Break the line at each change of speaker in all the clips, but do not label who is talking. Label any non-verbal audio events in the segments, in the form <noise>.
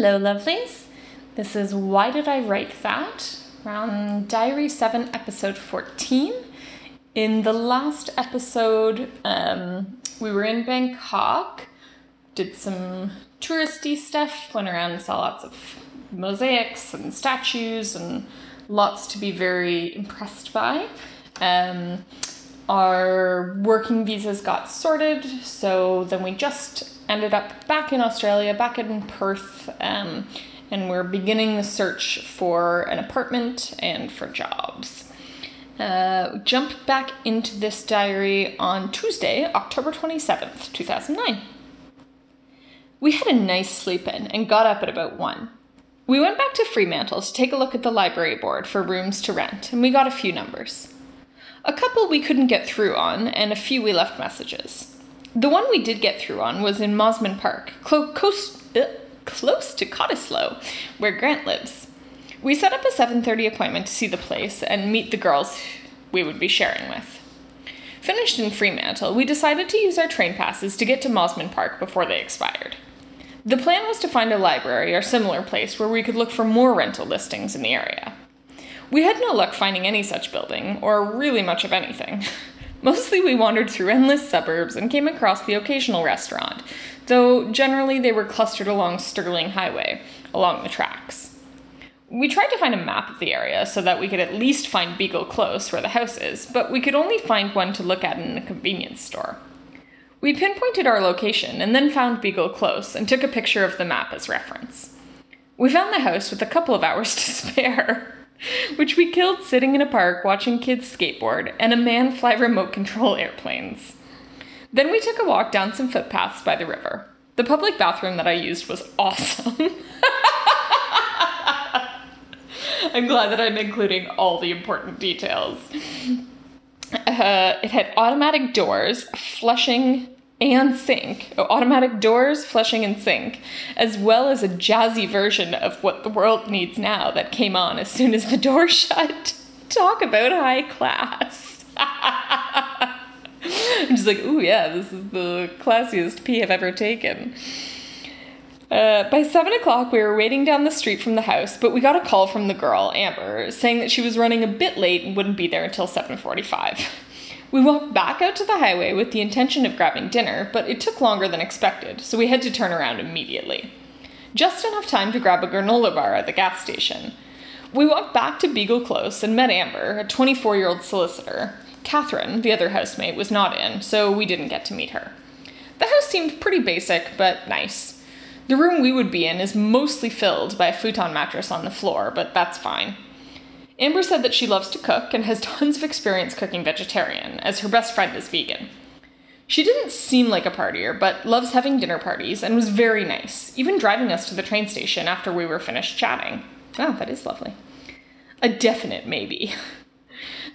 Hello, lovelies. This is Why Did I Write That? Around Diary 7, Episode 14. In the last episode, um, we were in Bangkok, did some touristy stuff, went around and saw lots of mosaics and statues and lots to be very impressed by. Um, our working visas got sorted, so then we just ended up back in Australia, back in Perth, um, and we're beginning the search for an apartment and for jobs. Uh, jumped back into this diary on Tuesday, October 27th, 2009. We had a nice sleep in and got up at about 1. We went back to Fremantle to take a look at the library board for rooms to rent, and we got a few numbers. A couple we couldn't get through on, and a few we left messages. The one we did get through on was in Mosman Park, clo- close, uh, close to Cottesloe, where Grant lives. We set up a 7:30 appointment to see the place and meet the girls we would be sharing with. Finished in Fremantle, we decided to use our train passes to get to Mosman Park before they expired. The plan was to find a library or similar place where we could look for more rental listings in the area. We had no luck finding any such building, or really much of anything. <laughs> Mostly we wandered through endless suburbs and came across the occasional restaurant, though generally they were clustered along Stirling Highway, along the tracks. We tried to find a map of the area so that we could at least find Beagle Close, where the house is, but we could only find one to look at in a convenience store. We pinpointed our location and then found Beagle Close and took a picture of the map as reference. We found the house with a couple of hours to <laughs> spare <laughs> which we killed sitting in a park watching kids skateboard and a man fly remote control <laughs> airplanes. Then we took a walk down some footpaths by the river. The public bathroom that I used was <laughs> awesome. I'm glad that I'm including all the important details. Uh, it had automatic doors, flushing and sink, automatic doors, flushing and sink, as well as a jazzy version of what the world needs now that came on as soon as the door <laughs> shut. Talk about high class. <laughs> I'm just like, ooh, yeah, this is the classiest pee I've ever taken. Uh, by seven o'clock, we were waiting down the street from the house, but we got a call from the girl, Amber, saying that she was running a bit late and wouldn't be there until 7:45. We walked back out to the highway with the intention of grabbing dinner, but it took longer than expected, so we had to turn around immediately. Just enough time to grab a granola bar at the gas station. We walked back to Beagle Close and met Amber, a 24 year old solicitor. Catherine, the other housemate, was not in, so we didn't get to meet her. The house seemed pretty basic, but nice. The room we would be in is mostly filled by a futon mattress on the floor, but that's fine. Amber said that she loves to cook and has <laughs> tons of experience cooking vegetarian, as her best friend is vegan. She didn't seem like a partier, but loves having dinner parties and was very nice, even driving us to the train station after we were finished chatting. Oh, that is lovely. A definite maybe. <laughs>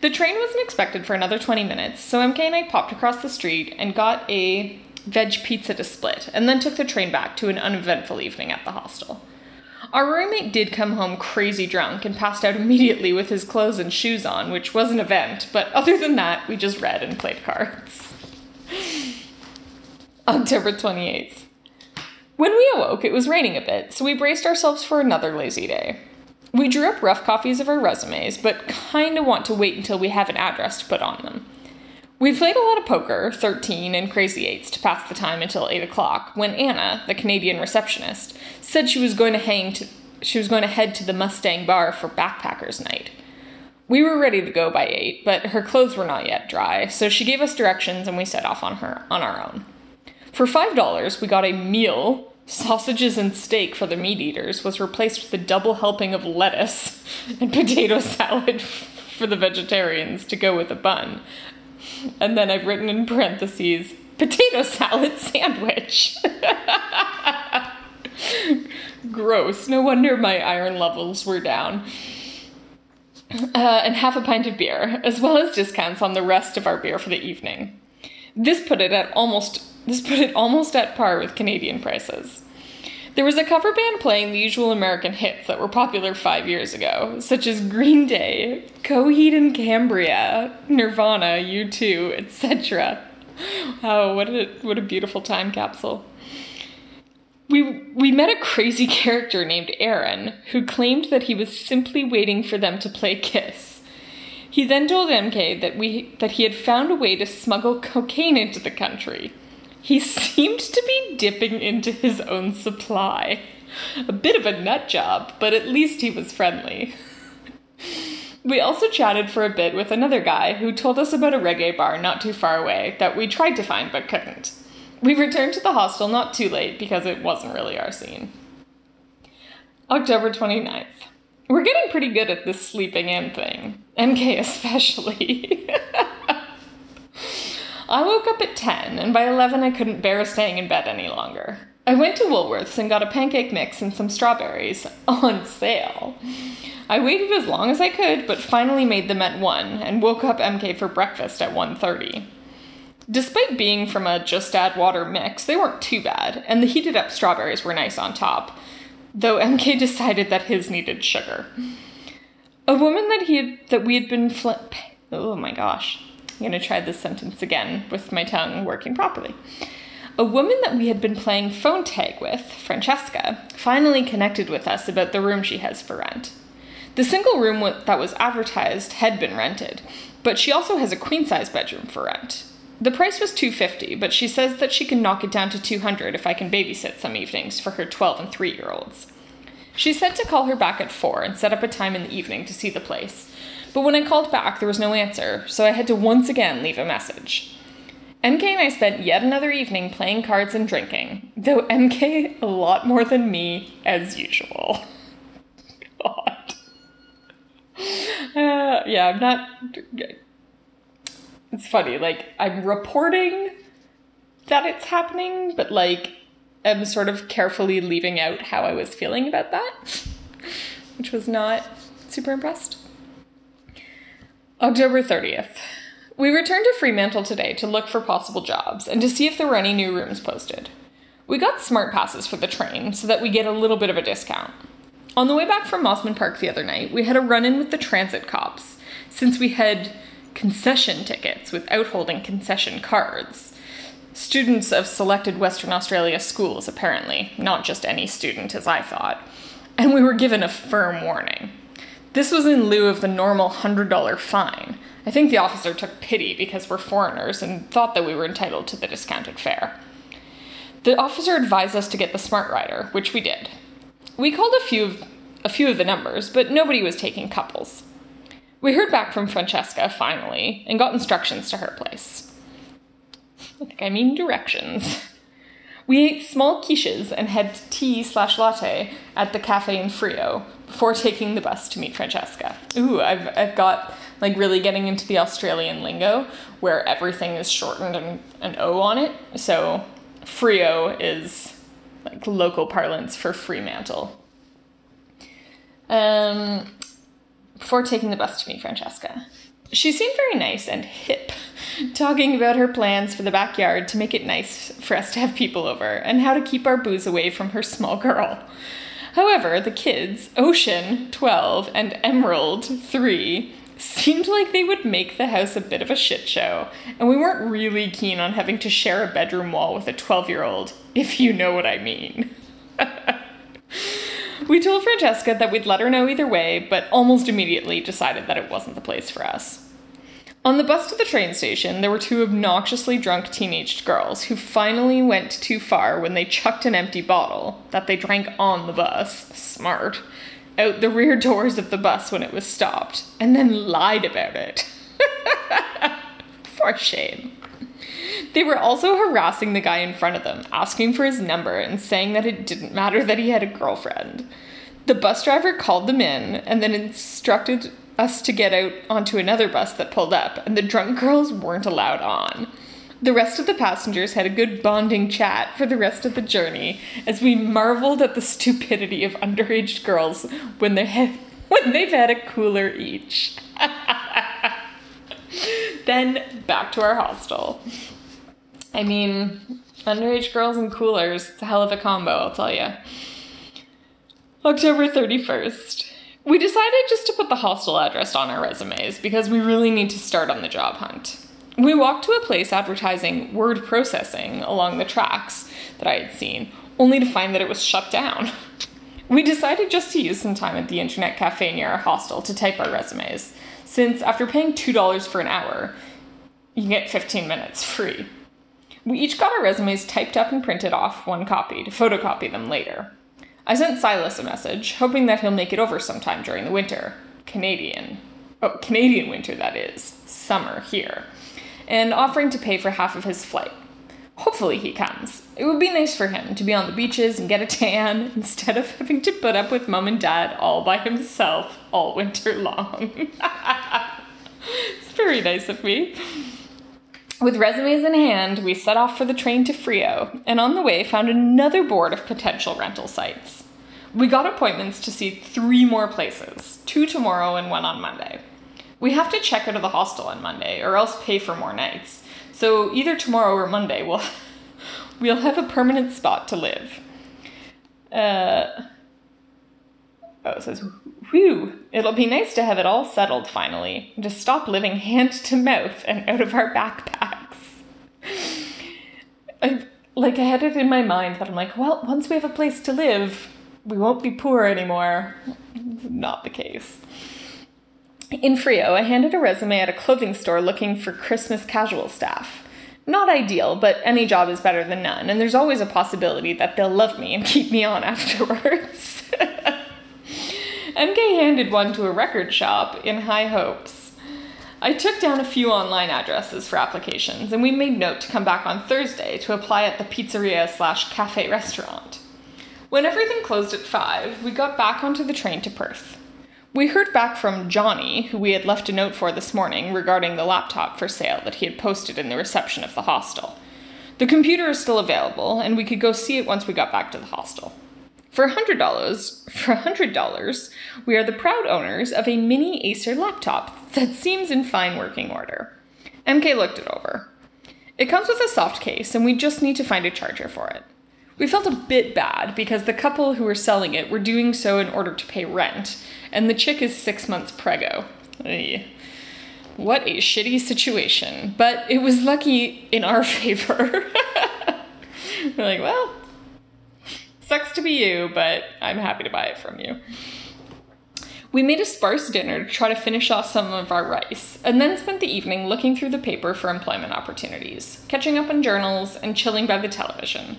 The train wasn't expected for another 20 minutes, so MK and I popped across the street and got a veg pizza to split, and then took the train back to an uneventful evening at the hostel. Our roommate did come home crazy drunk and passed out immediately with his clothes and shoes on, which was an event, but other than that, we just read and played cards. <laughs> October 28th. When we awoke, it was raining a bit, so we braced ourselves for another lazy day. We drew up rough copies of our resumes, but kinda want to wait until we have an address to put on them. We played a lot of poker, 13, and crazy eights to pass the time until 8 o'clock when Anna, the Canadian receptionist, said she was going to hang to, she was going to head to the Mustang Bar for backpackers night. We were ready to go by 8, but her clothes were not yet dry, so she gave us directions and we set off on her on our own. For $5, we got a meal sausages and steak for the meat eaters was replaced with a double helping of lettuce <laughs> and potato salad <laughs> for the vegetarians to go with a bun. And then I've written in parentheses potato salad sandwich. <laughs> Gross. No wonder my iron levels were down. Uh, and half a pint of beer, as well as discounts on the rest of our beer for the evening. This put it at almost this put it almost at par with Canadian prices. There was a cover band playing the usual American hits that were popular five years ago, such as Green Day, Coheed and Cambria, Nirvana, U2, etc. Oh, what a what a beautiful time capsule. We, we met a crazy character named Aaron who claimed that he was simply waiting for them to play Kiss. He then told MK that, we, that he had found a way to smuggle cocaine into the country. He seemed to be dipping into his own supply. A bit of a nut job, but at least he was friendly. we also chatted for a bit with another guy who told us about a reggae bar not too far away that we tried to find but couldn't. We returned to the hostel not too late because it wasn't really our scene. October 29th. We're getting pretty good at this sleeping in thing, MK especially. <laughs> I woke up at 10, and by 11 I couldn't bear staying in bed any longer. I went to Woolworths and got a pancake mix and some strawberries <laughs> on sale. I waited as long as I could, but finally made them at 1 and woke up MK for breakfast at 1:30. Despite being from a just add water mix, they weren't too bad, and the heated up strawberries were nice on top, though MK <laughs> decided that his needed sugar. A woman that he had, that we had been fl- oh my gosh. I'm going to try this sentence again with my tongue working properly. A woman that we had been playing phone tag with, Francesca, finally connected with us about the room she has for rent. The single room that was advertised had been rented, but she also has a queen size bedroom for rent. The price was 250, but she says that she can knock it down to 200 if I can babysit some evenings for her 12 and 3 year olds. She said to call her back at 4 and set up a time in the evening to see the place. But when I called back, there was no answer, so I had to once again leave a message. MK and I spent yet another evening playing cards and drinking, though MK a lot more than me, as usual. <laughs> God. Uh, yeah, I'm not it's funny. Like I'm reporting that it's happening, but like I'm sort of carefully leaving out how I was feeling about that, <laughs> which was not super impressed. October 30th. We returned to Fremantle today to look for possible jobs and to see if there were any new rooms posted. We got smart passes for the train so that we get a little bit of a discount. On the way back from Mosman Park the other night, we had a run in with the transit cops since we had concession tickets without holding concession cards. Students of selected Western Australia schools, apparently, not just any student as I thought. And we were given a firm warning. This was in lieu of the normal $100 fine. I think the officer took pity because we're foreigners and thought that we were entitled to the discounted fare. The officer advised us to get the SmartRider, which we did. We called a few of, a few of the numbers, but nobody was taking couples. We heard back from Francesca finally and got instructions to her place. <laughs> I think I mean directions. We ate small quiches and had tea slash latte at the cafe in Freo before taking the bus to meet Francesca. Ooh, I've, I've got like really getting into the Australian lingo where everything is shortened and an O on it. So Freo is like local parlance for Fremantle. Um, before taking the bus to meet Francesca. She seemed very nice and hip, talking about her plans for the backyard to make it nice for us to have people over and how to keep our booze away from her small girl. However, the kids, Ocean, 12, and Emerald, 3, seemed like they would make the house a bit of a shit show, and we weren't really keen on having to share a bedroom wall with a 12 year old, if you know what I mean. <laughs> We told Francesca that we'd let her know either way, but almost immediately decided that it wasn't the place for us. On the bus to the train station, there were two obnoxiously drunk teenaged girls who finally went too far when they chucked an empty bottle that they drank on the bus, smart, out the rear doors of the bus when it was stopped, and then lied about it. <laughs> For shame. They were also harassing the guy in front of them, asking for his number and saying that it didn't matter that he had a girlfriend. The bus driver called them in and then instructed us to get out onto another bus that pulled up, and the drunk girls weren't allowed on. The rest of the passengers had a good bonding chat for the rest of the journey as we marveled at the stupidity of underage girls when they had <laughs> when they've had a cooler each. <laughs> then back to our hostel. I mean, underage girls and coolers, it's a hell of a combo, I'll tell you. October 31st. We decided just to put the hostel address on our resumes because we really need to start on the job hunt. We walked to a place advertising word processing along the tracks that I had seen, only to find that it was shut down. <laughs> We decided just to use some time at the internet cafe near our hostel to type our resumes, since after paying $2 for an hour, you get 15 minutes free. We each got our resumes typed up and printed off one copy to photocopy them later. I sent Silas a message, hoping that he'll make it over sometime during the winter. Canadian. Oh, Canadian winter, that is. Summer here. And offering to pay for half of his flight. Hopefully he comes. It would be nice for him to be on the beaches and get a tan <laughs> instead of having to put up with mom and dad all by himself all winter <laughs> long. <laughs> it's very nice of me. With resumes in hand, we set off for the train to Freo, and on the way found another board of potential rental sites. We got appointments to see three more places two tomorrow and one on Monday. We have to check out of the hostel on Monday, or else pay for more nights. So either tomorrow or Monday, we'll <laughs> we'll have a permanent spot to live. Uh, oh, it says, whew, it'll be nice to have it all settled finally, and to stop living hand to mouth and out of our backpacks. I like I had it in my mind that I'm like, well, once we have a place to live, we won't be poor anymore. Not the case. In Freo, I handed a resume at a clothing store looking for Christmas casual staff. Not ideal, but any job is better than none, and there's always a possibility that they'll love me and <laughs> keep me on afterwards. <laughs> MK handed one to a record shop in high hopes. I took down a few online addresses for applications, and we made note to come back on Thursday to apply at the pizzeria slash cafe restaurant. When everything closed at 5, we got back onto the train to Perth. We heard back from Johnny, who we had left a note for this morning regarding the laptop for sale that he had posted in the reception of the hostel. The computer is still available, and we could go see it once we got back to the hostel. For $100, for $100, we are the proud owners of a mini Acer laptop that seems in fine working order. MK looked it over. It comes with a soft case, and we just need to find a charger for it. We felt a bit bad because the couple who were selling it were doing so in order to pay rent, and the chick is six months prego. What a shitty situation, but it was lucky in our <laughs> favor. we're like, well, sucks to be you, but I'm happy to buy it from you. We made a sparse dinner to try to finish off some of our rice, and then spent the evening looking through the paper for employment opportunities, catching up on journals, and chilling by the television.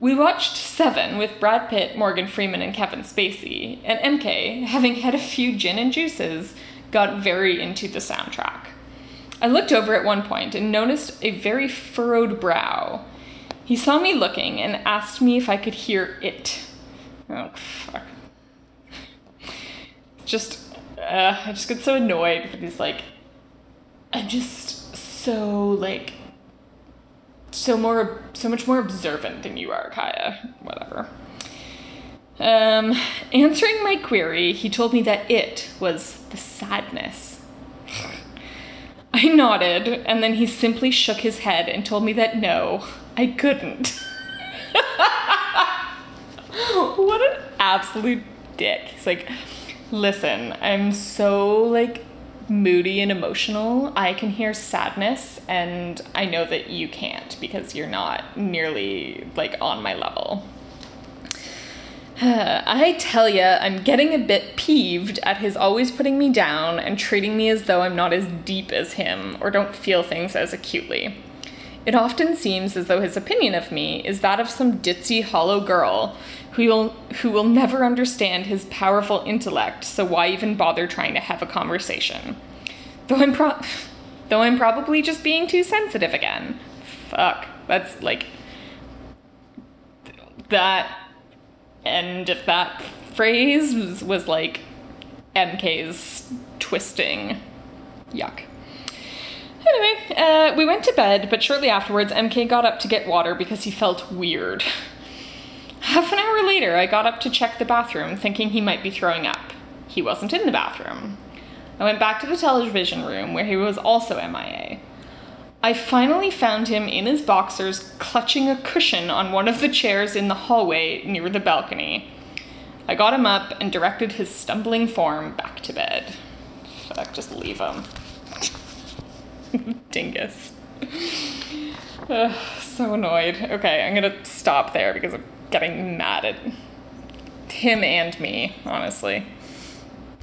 We watched Seven with Brad Pitt, Morgan Freeman, and Kevin Spacey, and MK, having had a few gin and juices, got very into the soundtrack. I looked over at one point and noticed a very furrowed brow. He saw me looking and asked me if I could hear it. Oh, fuck. Just, uh, I just get so annoyed because he's like, I'm just so, like, so more so much more observant than you are, Kaya. Whatever. Um, answering my query, he told me that it was the sadness. I nodded, and then he simply shook his head and told me that no, I couldn't. what an absolute dick. He's like, listen, I'm so like moody and emotional, I can hear sadness, and I know that you can't because you're not nearly like on my level. <sighs> I tell ya, I'm getting a bit peeved at his always putting me down and treating me as though I'm not as deep as him or don't feel things as acutely. It often seems as though his opinion of me is that of some ditzy, hollow girl who will, who will never understand his powerful intellect, so why even bother trying to have a conversation? Though I'm, pro- though I'm probably just being too sensitive again. Fuck. That's like. That end of that phrase was, was like MK's twisting. Yuck. Anyway, uh, we went to bed, but shortly afterwards, MK got up to get water because he felt weird. Half an hour later, I got up to check the bathroom, thinking he might be throwing up. He wasn't in the bathroom. I went back to the television room, where he was also MIA. I finally found him in his boxers, clutching a cushion on one of the chairs in the hallway near the balcony. I got him up and directed his stumbling form back to bed. Fuck, just leave him. Dingus. Ugh, so annoyed. Okay, I'm gonna stop there because I'm getting mad at him and me, honestly.